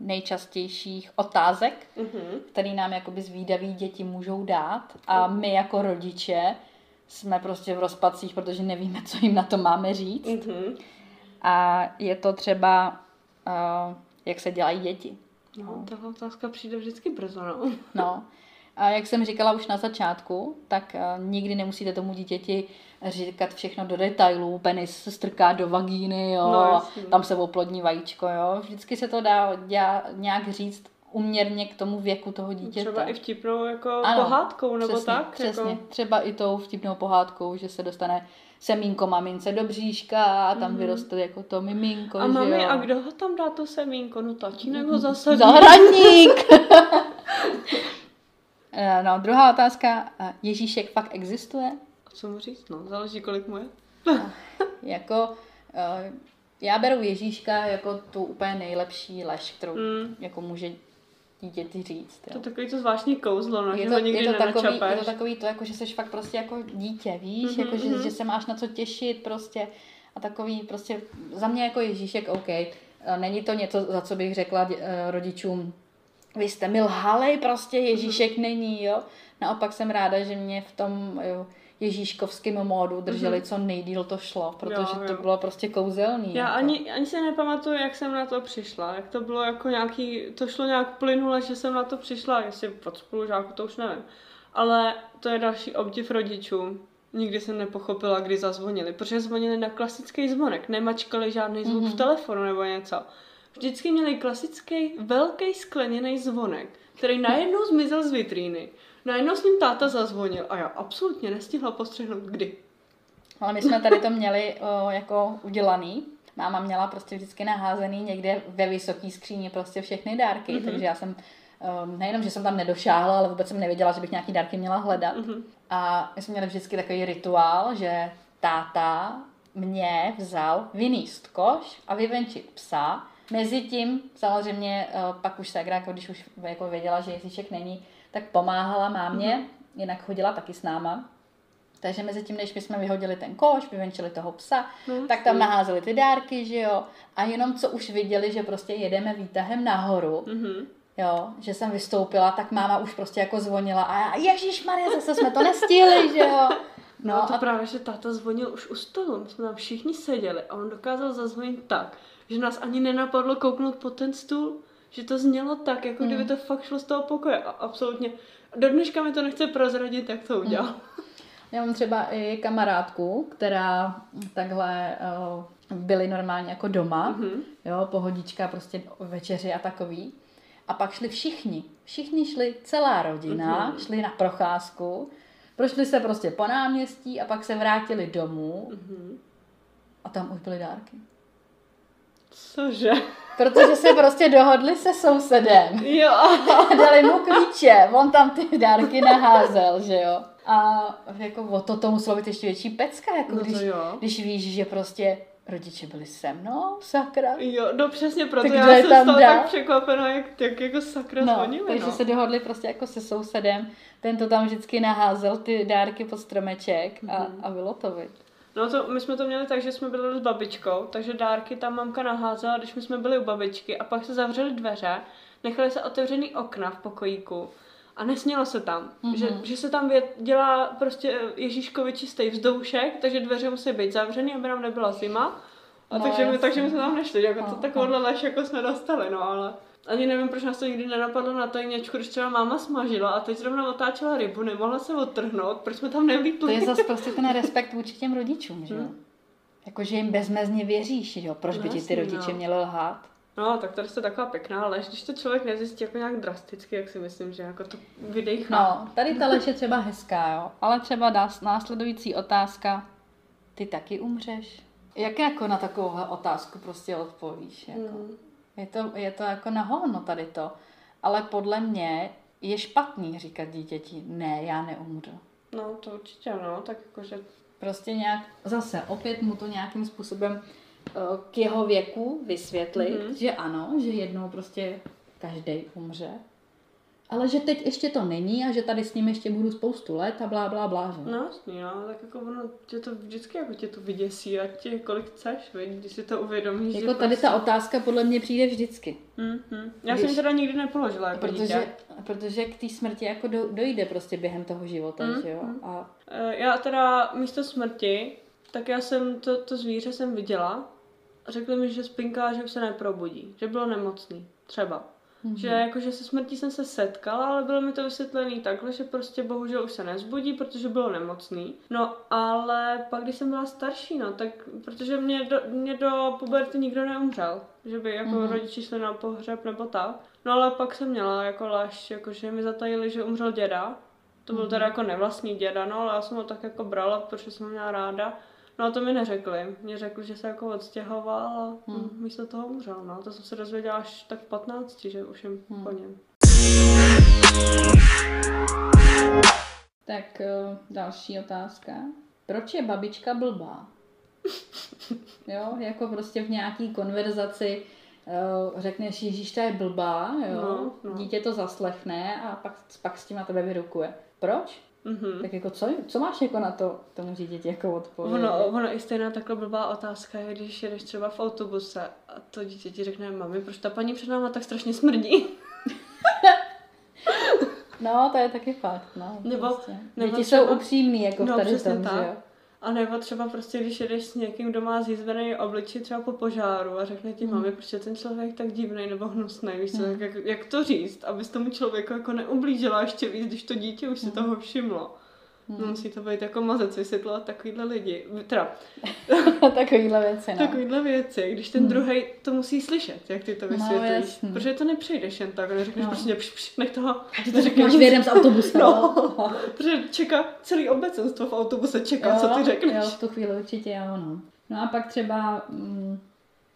nejčastějších otázek, mm-hmm. které nám jakoby zvídaví děti můžou dát a my jako rodiče jsme prostě v rozpacích, protože nevíme, co jim na to máme říct. Mm-hmm. A je to třeba uh, jak se dělají děti. No, no. tahle otázka přijde vždycky brzo, no. <laughs> No. A jak jsem říkala už na začátku, tak uh, nikdy nemusíte tomu dítěti říkat všechno do detailů. Penis se strká do vagíny, jo, no, tam se oplodní vajíčko, jo. Vždycky se to dá děla, nějak říct uměrně k tomu věku toho dítěte. Třeba i vtipnou jako ano, pohádkou, nebo přesně, tak? Přesně, jako... třeba i tou vtipnou pohádkou, že se dostane semínko mamince do bříška a tam mm. vyroste jako to miminko, A mami, jo? a kdo ho tam dá to semínko? No tatínek ho zase. Zahradník! <laughs> <laughs> Eh, no, druhá otázka. Eh, Ježíšek fakt existuje? A co mu říct? No, záleží, kolik mu je. jako, uh, Já beru Ježíška jako tu úplně nejlepší lež, kterou Mm. jako může dítěti říct. To Jo. je takový to zvláštní kouzlo, no, Je že to, ho nikdy je, to takový, je to takový to, jako, že jsi fakt prostě jako dítě, víš, Mhm, jako, že, mhm. že se máš na co těšit prostě a takový prostě, za mě jako Ježíšek OK. Není to něco, za co bych řekla eh, rodičům, vy jste mi lhali, prostě Ježíšek Mhm. není, jo. Naopak jsem ráda, že mě v tom jo, ježíškovském módu drželi co nejdíl to šlo, protože Mhm. Jo, to jo. bylo prostě kouzelný. Já jako. ani, ani se nepamatuju, jak jsem na to přišla. Jak to bylo jako nějaký, to šlo nějak plynule, že jsem na to přišla, jestli od spolužáku, to už nevím. Ale to je další obdiv rodičům. Nikdy jsem nepochopila, kdy zazvonili, protože zvonili na klasický zvonek, nemačkali žádný zvuk Mhm. v telefonu nebo něco. Vždycky měli klasický velký skleněný zvonek, který najednou zmizel z vitríny. Najednou s ním táta zazvonil a já absolutně nestihla postřehnout, kdy. Ale my jsme tady to měli o, jako udělaný. Máma měla prostě vždycky naházený někde ve vysoké skříni prostě všechny dárky, Mhm. mm-hmm. takže já jsem um, nejenom, že jsem tam nedošáhla, ale vůbec jsem nevěděla, že bych nějaký dárky měla hledat. Mhm. A my jsme měli vždycky takový rituál, že táta mě vzal vyníst koš a vyvenčit psa. Mezitím samozřejmě pak už ségra, jako když už jako věděla, že Ježíšek není, tak pomáhala mámě, Mhm. jinak chodila taky s náma. Takže mezi tím, než my jsme vyhodili ten koš, vyvenčili toho psa, No, tak tam naházeli ty dárky, že jo. A jenom co už viděli, že prostě jedeme výtahem nahoru, Mhm. jo, že jsem vystoupila, tak máma už prostě jako zvonila a já, Ježíš Maria, zase jsme to nestihli, že jo. No, No to a právě, že táta zvonil už u stolu, my jsme tam všichni seděli a on dokázal zazvonit tak, že nás ani nenapadlo kouknout pod ten stůl, že to znělo tak, jako kdyby to fakt šlo z toho pokoje a absolutně. Do dneška mi to nechce prozradit, jak to udělal. já mám třeba i kamarádku, která takhle uh, byli normálně jako doma, Mhm. jo, pohodička, prostě večeři a takový. A pak šli všichni. Všichni šli, celá rodina, Mhm. šli na procházku, prošli se prostě po náměstí a pak se vrátili domů Mhm. a tam už byly dárky. Cože? Protože se prostě dohodli se sousedem. Jo. <laughs> Dali mu klíče, on tam ty dárky naházel, že jo. A jako o to to muselo být ještě větší pecka, jako No když, jo. když víš, že prostě rodiče byli se mnou, sakra. Jo, no přesně proto Tak já jsem tam toho dál? tak překvapená, jak, jak jako sakra No, zvonili, takže no. se dohodli prostě jako se sousedem, ten to tam vždycky naházel ty dárky pod stromeček a, Mhm. a bylo to vy. No to, my jsme to měli tak, že jsme byli s babičkou, takže dárky tam mamka naházela, když my jsme byli u babičky a pak se zavřely dveře, nechali se otevřený okna v pokojíku a nesmělo se tam, Mhm. mm-hmm. že, že se tam vě, dělá prostě Ježíškovi čistý vzdoušek, takže dveře musí být zavřený, aby nám nebyla zima. A No, takže, my, takže my jsme tam nešli, jako to No, takovouhle lež jako jsme dostali, no ale ani nevím, proč nás to nikdy nenapadlo na tajněčku, když třeba máma smažila a teď zrovna otáčela rybu, nemohla se odtrhnout, proč jsme tam To nevlítli. je zase prostě ten respekt vůči těm rodičům, že jo. Mhm. Jakože jim bezmezně věříš, že jo. Proč No by ti ty jasně, rodiče no. měli lhát? No, tak tady je taková pěkná lež, když to člověk nezjistí jako nějak drasticky, jak si myslím, že jako to vydechá. No, tady ta lež je třeba hezká, jo. Ale třeba dá následující otázka. Ty taky umřeš? Jak jako na takovouhle otázku prostě odpovíš? Jako? Mm. Je, to, je to jako na hovno tady to. Ale podle mě je špatný říkat dítěti, ne, já neumřu. no, to určitě, no, tak jakože, Prostě nějak, zase opět mu to nějakým způsobem eh, k jeho věku vysvětlit, Mhm. že ano, že jednou prostě každý umře. Ale že teď ještě to není a že tady s ním ještě budu spoustu let a blá, blá, blá, že? no jasný, no, tak jako ono tě to vždycky jako tě to vyděsí a tě kolik chceš, viď, když si to uvědomíš, Jako že tady prostě... ta otázka podle mě přijde vždycky. Mm-hmm. Já Když- jsem teda nikdy nepoložila jako Protože, dítě. protože k té smrti jako do, dojde prostě během toho života, Mm, že jo? mm. A Eh, Já teda místo smrti, tak já jsem to, to zvíře jsem viděla. Řekli mi, že spinká, že už se neprobudí, že bylo nemocný, třeba. Mhm. Že jakože se smrtí jsem se setkala, ale bylo mi to vysvětlený takhle, že prostě bohužel už se nezbudí, protože bylo nemocný. No ale pak, když jsem byla starší, no tak, protože mě do, mě do puberty nikdo neumřel, že by jako Mhm. mm-hmm. rodiči šli na pohřeb nebo tak. No ale pak jsem měla jako lež, jakože mi zatajili, že umřel děda. To byl Mhm. teda jako nevlastní děda, no ale já jsem ho tak jako brala, protože jsem ho měla ráda. No a to mi neřekli. Mě řekli, že se jako odstěhoval a Hmm. místo toho umřel. No. To jsem se dozvěděla až tak v 15, že už jim Hmm. po něm. tak eh, další otázka. Proč je babička blbá? <laughs> jo, jako prostě v nějaký konverzaci uh, řekneš, Ježíš, ta je blbá, jo, No, no. dítě to zaslechne a pak, pak s tím na tebe vyrukuje. Proč? Mhm. Tak jako co, co máš jako na to tomu dítěti jako odpověď? Ono, ono i stejná takhle blbá otázka je, když jedeš třeba v autobuse a to dítě ti řekne, mami, proč ta paní před náma tak strašně smrdí? <laughs> No, to je taky fakt, no. Nebo- prostě. nebo Děti třeba- jsou upřímný, jako No, v tady tom, tak. že jo. A nebo třeba prostě, když jedeš s někým, kdo má zjizvený obličej třeba po požáru a řekne ti, Hmm. mami, proč je ten člověk tak divný nebo hnusný, víš co, Hmm. jak, jak, to říct, abys tomu člověku jako neublížila ještě víc, když to dítě už si Hmm. toho všimlo. No, Hmm. musí to být jako mazec vysvětlovat takovýhle lidi. Teda, <laughs> Takovýhle věci, no. takovýhle věci, když ten Hmm. druhý to musí slyšet, jak ty to No, vysvětlíš. jasný. protože to nepřejdeš jen tak, neřekneš No. prostě, pš, pš, nech toho, Že to nic. vědem z autobusu. <laughs> No. protože čeká celý obecenstvo v autobuse, čeká, co ty řekneš. Jo, v tu chvíli určitě jo, no. No a pak třeba, mm,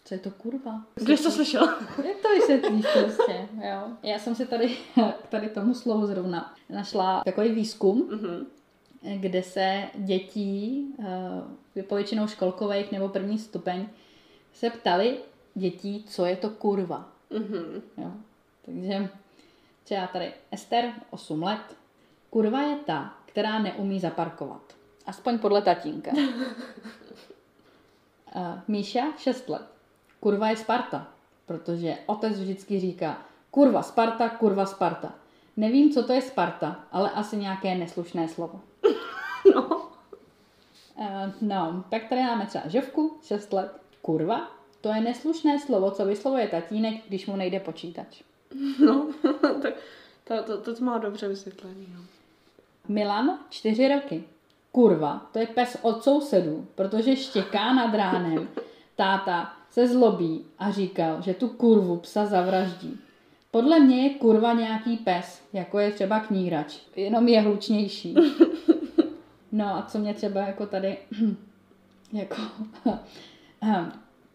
co je to kurva? Kde jsi to slyšel? Jak to vysvětlíš prostě, jo? Já jsem si tady, k <laughs> tady tomu slovu zrovna našla takový výzkum, Mhm. Kde se dětí, eh, povětšinou školkových nebo první stupeň, se ptali dětí, co je to kurva. Mhm. Jo. Takže třeba tady Ester, 8 let. Kurva je ta, která neumí zaparkovat. Aspoň podle tatínka. A <laughs> Míša, 6 let. Kurva je Sparta, protože otec vždycky říká kurva Sparta, kurva Sparta. Nevím, co to je Sparta, ale asi nějaké neslušné slovo. <laughs> No. Uh, no, pak tady máme třeba Žovku, 6 let. Kurva, to je neslušné slovo, co vyslovuje tatínek, když mu nejde počítač. <laughs> No, <laughs> tak to, to, to, to má dobře vysvětlený, no. Milan, čtyři roky. Kurva, to je pes od sousedů, protože štěká nad ránem. Táta se zlobí a říkal, že tu kurvu psa zavraždí. Podle mě je kurva nějaký pes, jako je třeba knírač, jenom je hlučnější. No a co mě třeba jako tady, <clears throat> jako, <laughs>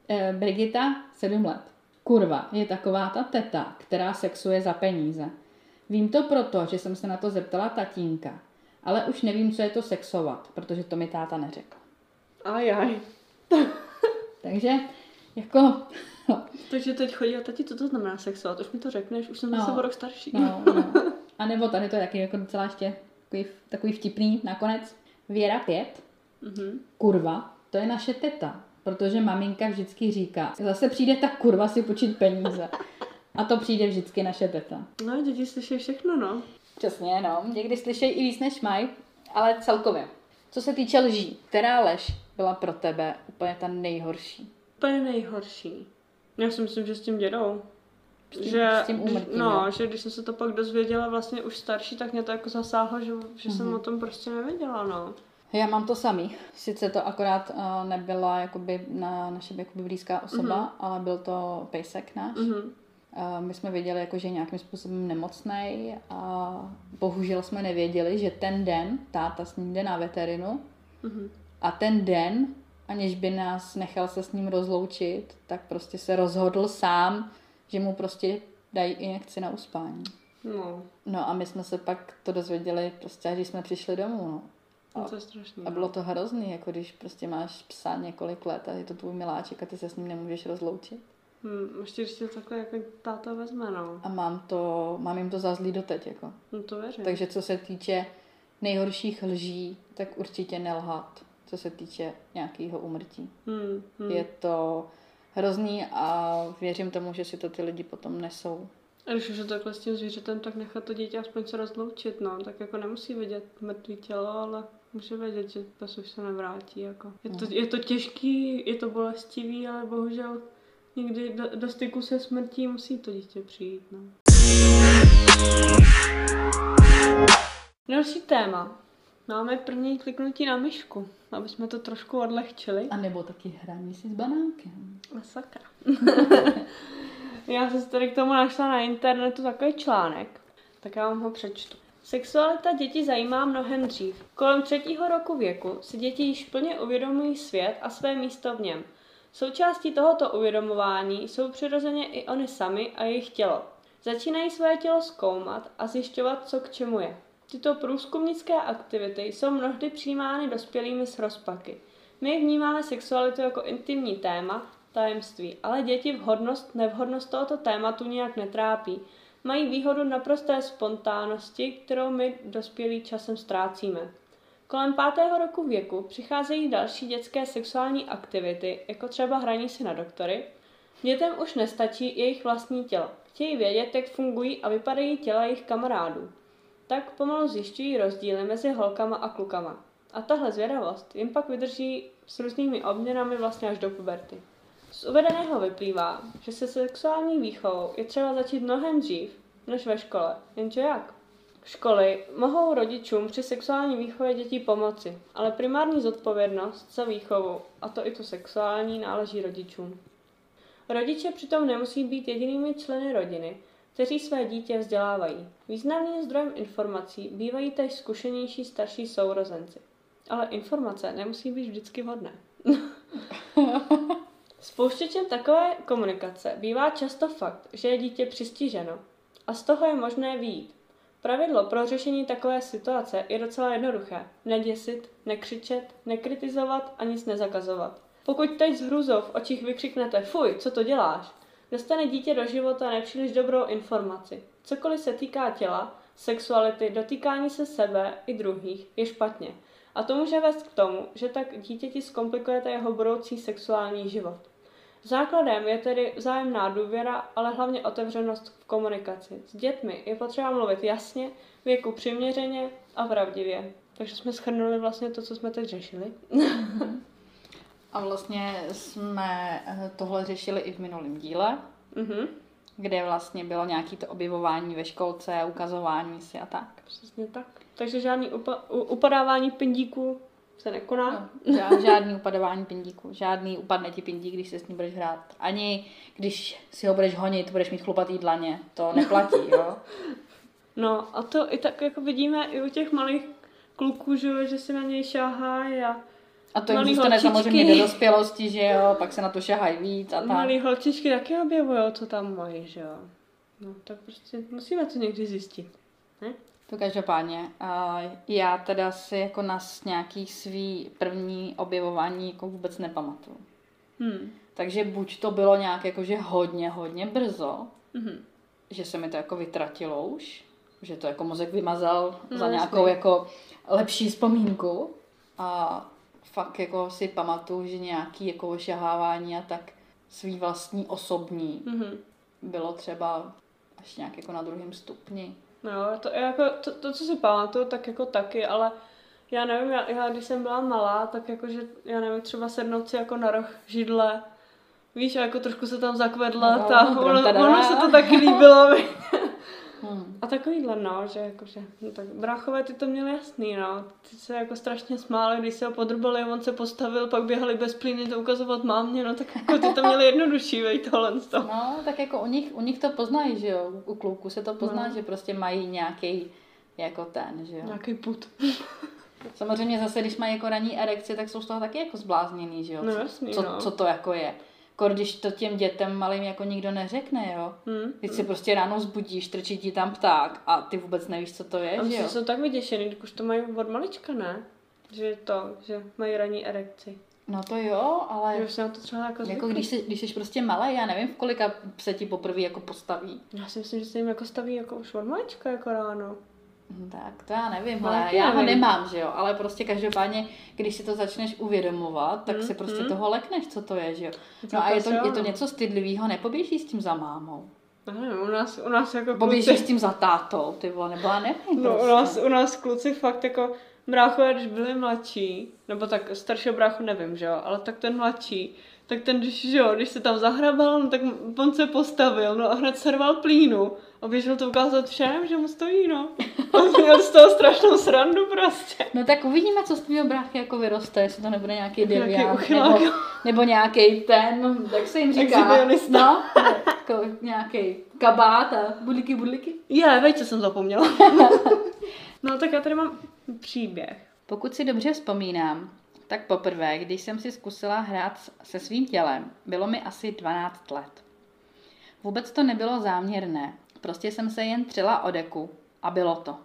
eh, Brigita, sedm let. Kurva je taková ta teta, která sexuje za peníze. Vím to proto, že jsem se na to zeptala tatínka, ale už nevím, co je to sexovat, protože to mi táta neřekl. Ajaj. Takže jako, <laughs> Takže teď chodí a tati, co to znamená sexuát? Už mi to řekneš, už jsem zase No. o rok starší. no, no. <laughs> A nebo tady to je taky jako docela ještě takový, takový vtipný nakonec. Věra pět, Mhm. kurva, to je naše teta, protože maminka vždycky říká, zase přijde ta kurva si počít peníze. A to přijde vždycky naše teta. No, děti slyší všechno, no. Přesně, no. Někdy slyšejí i víc než mají, ale celkově. Co se týče lží, která lež byla pro tebe úplně ta nejhorší? Úplně nejhorší. Já si myslím, že s tím dědou. S tím- že, s tím když- úmrtím, no, jo? že když jsem se to pak dozvěděla vlastně už starší, tak mě to jako zasáhlo, že, že jsem Mhm. o tom prostě nevěděla, no. Já mám to samý. Sice to akorát uh, nebyla jakoby na naše jakoby blízká osoba, Mhm. ale byl to pejsek náš. Mhm. Uh, my jsme věděli, jako, že je nějakým způsobem nemocný a bohužel jsme nevěděli, že ten den táta s ním jde na veterinu Mhm. a ten den, aniž by nás nechal se s ním rozloučit, tak prostě se rozhodl sám, že mu prostě dají injekci na uspání. No, No a my jsme se pak to dozvěděli prostě, až když jsme přišli domů. No. no to je strašný. A bylo to hrozný, jako když prostě máš psa několik let a je to tvůj miláček a ty se s ním nemůžeš rozloučit. Hm, ještě když tě takhle jako táta vezme, no. A mám to, mám jim to za zlý doteď, jako. No to věřím. Takže co se týče nejhorších lží, tak určitě nelhat, co se týče nějakého umrtí. Hm, hm. Je to hrozný a věřím tomu, že si to ty lidi potom nesou. A když už je takhle s tím zvířetem, tak nechat to dítě aspoň se rozloučit, no. Tak jako nemusí vidět mrtvý tělo, ale může vědět, že pes už se nevrátí, jako. Je to, No. je to těžký, je to bolestivý, ale bohužel někdy do, do styku se smrtí musí to dítě přijít, no. Další téma. Máme první kliknutí na myšku, aby jsme to trošku odlehčili. A nebo taky hraní si s banánkem. A sakra. <laughs> já jsem tady k tomu našla na internetu takový článek, tak já vám ho přečtu. Sexualita dětí zajímá mnohem dřív. Kolem třetího roku věku si děti již plně uvědomují svět a své místo v něm. Součástí tohoto uvědomování jsou přirozeně i oni sami a jejich tělo. Začínají své tělo zkoumat a zjišťovat, co k čemu je. Tyto průzkumnické aktivity jsou mnohdy přijímány dospělými s rozpaky. My vnímáme sexualitu jako intimní téma, tajemství, ale děti vhodnost, nevhodnost tohoto tématu nijak netrápí. Mají výhodu naprosté spontánnosti, kterou my dospělí časem ztrácíme. Kolem pátého roku věku přicházejí další dětské sexuální aktivity, jako třeba hraní si na doktory. Dětem už nestačí jejich vlastní tělo. Chtějí vědět, jak fungují a vypadají těla jejich kamarádů. Tak pomalu zjišťují rozdíly mezi holkama a klukama. A tahle zvědavost jim pak vydrží s různými obměnami vlastně až do puberty. Z uvedeného vyplývá, že se sexuální výchovou je třeba začít mnohem dřív než ve škole. Jenže jak? Školy mohou rodičům při sexuální výchově dětí pomoci, ale primární zodpovědnost za výchovu, a to i tu sexuální, náleží rodičům. Rodiče přitom nemusí být jedinými členy rodiny, kteří své dítě vzdělávají. Významným zdrojem informací bývají též zkušenější starší sourozenci. Ale informace nemusí být vždycky vhodné. <laughs> Spouštěčem takové komunikace bývá často fakt, že je dítě přistiženo a z toho je možné výjít. Pravidlo pro řešení takové situace je docela jednoduché. Neděsit, nekřičet, nekritizovat a nic nezakazovat. Pokud teď s hrůzou v očích vykřiknete fuj, co to děláš, dostane dítě do života nepříliš dobrou informaci. Cokoliv se týká těla, sexuality, dotýkání se sebe i druhých, je špatně. A to může vést k tomu, že tak dítěti zkomplikujete jeho budoucí sexuální život. Základem je tedy vzájemná důvěra, ale hlavně otevřenost v komunikaci. S dětmi je potřeba mluvit jasně, věku přiměřeně a pravdivě. Takže jsme schrnuli vlastně to, co jsme teď řešili. <laughs> A vlastně jsme eh, tohle řešili i v minulém díle, Mhm. kde vlastně bylo nějaké to objevování ve školce, ukazování si a tak. Přesně tak. Takže žádný upa- upadávání pindíků se nekoná. No, žád, žádný upadování pindíku, žádný upadne ti pindík, když se s ním budeš hrát. Ani když si ho budeš honit, budeš mít chlupatý dlaně. To neplatí, jo? <laughs> No a to i tak jako vidíme i u těch malých kluků, že si na něj šáhají a A to jim zůstane holčičky. samozřejmě do dospělosti, že jo? Pak se na to šahají víc a tak. malý holčičky taky objevují, co tam mají, že jo. No tak prostě musíme to někdy zjistit. Ne? To každopádně. A já teda si jako na nějaký svý první objevování jako vůbec nepamatuju. Hmm. Takže buď to bylo nějak jakože hodně, hodně brzo, Mhm. že se mi to jako vytratilo už, že to jako mozek vymazal No, za jasný. nějakou jako lepší vzpomínku a fakt jako si pamatuju, že nějaký jako ošahávání a tak svý vlastní osobní Mhm. bylo třeba až nějak jako na druhém stupni. No, to, jako, to, to, co si pamatuju, tak jako taky, ale já nevím, já, já když jsem byla malá, tak jakože, já nevím, třeba sednout si jako na roh židle, víš, a jako trošku se tam zakvedla, No, ta, brum, ono, ono se to taky líbilo? <laughs> Hmm. A takovýhle, no, že jakože, no tak bráchové ty to měli jasný, no. Ty se jako strašně smáli, když se ho podrbali, on se postavil, pak běhali bez plíny to ukazovat mámě, no tak jako ty to měli jednodušší, vej, tohle z toho. No, tak jako u nich, u nich to poznají, že jo, u kluků se to pozná, No. že prostě mají nějaký jako ten, že jo. Nějaký put. Samozřejmě zase, když mají jako ranní erekci, tak jsou z toho taky jako zblázněný, že jo. No jasný, co, no. co to jako je. Kor, když to těm dětem malým jako nikdo neřekne, jo. Hm? Když se prostě ráno zbudíš, trčí ti tam pták a ty vůbec nevíš, co to je, A že jo. jsou tak vyděšený, když už to mají od malička, ne? Že to, že mají ranní erekci. No to jo, ale se na to třeba jako jako když, jsi, když jsi prostě malý, já nevím, v kolika se ti poprvé jako postaví. Já si myslím, že se jim jako staví jako už od malička jako ráno. Hm, Tak to já nevím, No, ale já ho nevím. nemám, že jo, ale prostě každopádně, když si to začneš uvědomovat, tak Mm, si prostě mm. toho lekneš, co to je, že jo. To No a je to, jo, je to no. něco stydlivého, nepoběžíš s tím za mámou. Nevím, u nás, u nás jako Poběžíš kluci, s tím za tátou, ty vole, nebo já nevím no, prostě. u, nás, u nás kluci fakt jako bráchové, když byli mladší, nebo tak staršího bráchu nevím, že jo, ale tak ten mladší, tak ten, když, že jo, když se tam zahrabal, no, tak on se postavil, no a hned serval plínu a běžel to ukázat všem, že mu stojí, no. A měl z toho strašnou srandu prostě. No tak uvidíme, co z tvého bráchy jako vyroste, jestli to nebude nějaký deviant, nebo, nebo nějaký ten, jak se jim říká, no, jako nějaký kabát a budliky, budliky. Je, veď, co jsem zapomněla. no tak já tady mám příběh. Pokud si dobře vzpomínám, tak poprvé, když jsem si zkusila hrát se svým tělem, bylo mi asi 12 let. Vůbec to nebylo záměrné, prostě jsem se jen třela o deku a bylo to.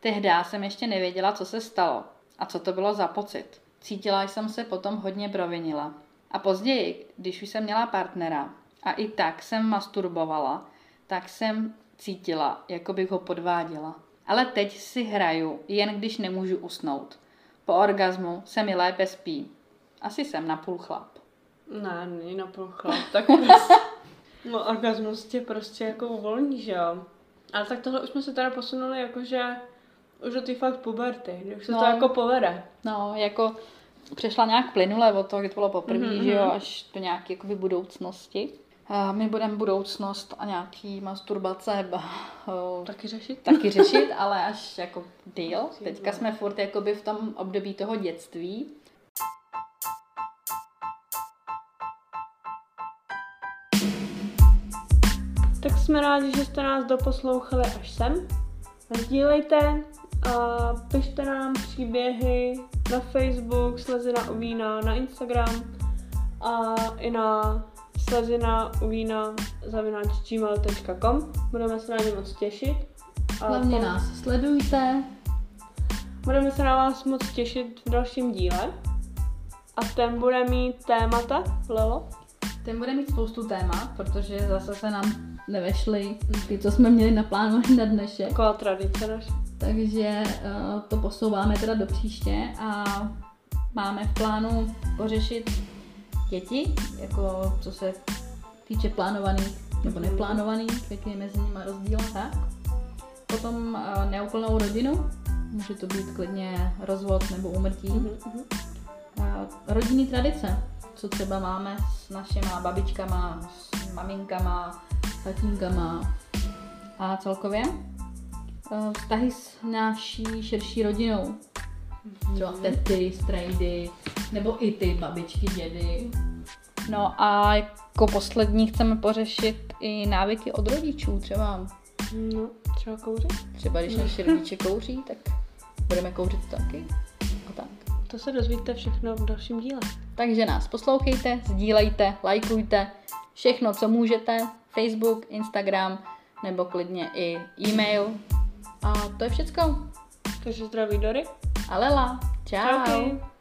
Tehdy jsem ještě nevěděla, co se stalo a co to bylo za pocit. Cítila jsem se potom hodně provinila. A později, když už jsem měla partnera a i tak jsem masturbovala, tak jsem cítila, jako bych ho podváděla. Ale teď si hraju, jen když nemůžu usnout. Po orgazmu se mi lépe spí. Asi jsem napůl chlap. Ne, není napůl chlap, tak <laughs> prostě, no orgasmus tě prostě jako uvolní, že jo. Ale tak tohle už jsme se teda posunuli jakože už do té fakt puberty, kdy už se No. to jako povede. No, jako přešla nějak plynule od toho, kdy to bylo poprvé, Mhm, mm-hmm. že jo, mhm. až do nějaké jakoby budoucnosti. A my budeme budoucnost a nějaký masturbace ba, o, Taky řešit? taky řešit, <laughs> ale až jako díl. Teďka jsme furt jakoby v tom období toho dětství. Tak jsme rádi, že jste nás doposlouchali až sem. Sdílejte a pište nám příběhy na Facebook, Slezina u vína, na Instagram a i na slezina u vína zavináč gmail.com. Budeme se na ně moc těšit. A Hlavně to- nás sledujte. Budeme se na vás moc těšit v dalším díle. A ten bude mít témata, Lelo? Ten bude mít spoustu témat, protože zase se nám nevešly ty, co jsme měli naplánované na dnešek. Taková tradice naše. Takže uh, to posouváme teda do příště a máme v plánu pořešit děti, jako co se týče plánovaných nebo Mhm. neplánovaných, jaký je mezi nimi rozdíl tak. Potom uh, neúplnou rodinu, může to být klidně rozvod nebo úmrtí. Mhm, mhm. Uh, rodinný tradice, co třeba máme s našima babičkama, s maminkama, tatínkama a celkově. Uh, vztahy s naší širší rodinou. Třeba tety, strejdy, nebo i ty babičky, dědy. No a jako poslední chceme pořešit i návyky od rodičů. Třeba, No, třeba kouřit? třeba když naši rodiče <laughs> kouří, tak budeme kouřit taky. A. To se dozvíte všechno v dalším díle. Takže nás poslouchejte, sdílejte, lajkujte, všechno, co můžete, Facebook, Instagram, nebo klidně i e-mail. A to je všecko. Takže zdraví Dory. Alela, čau. Čauky.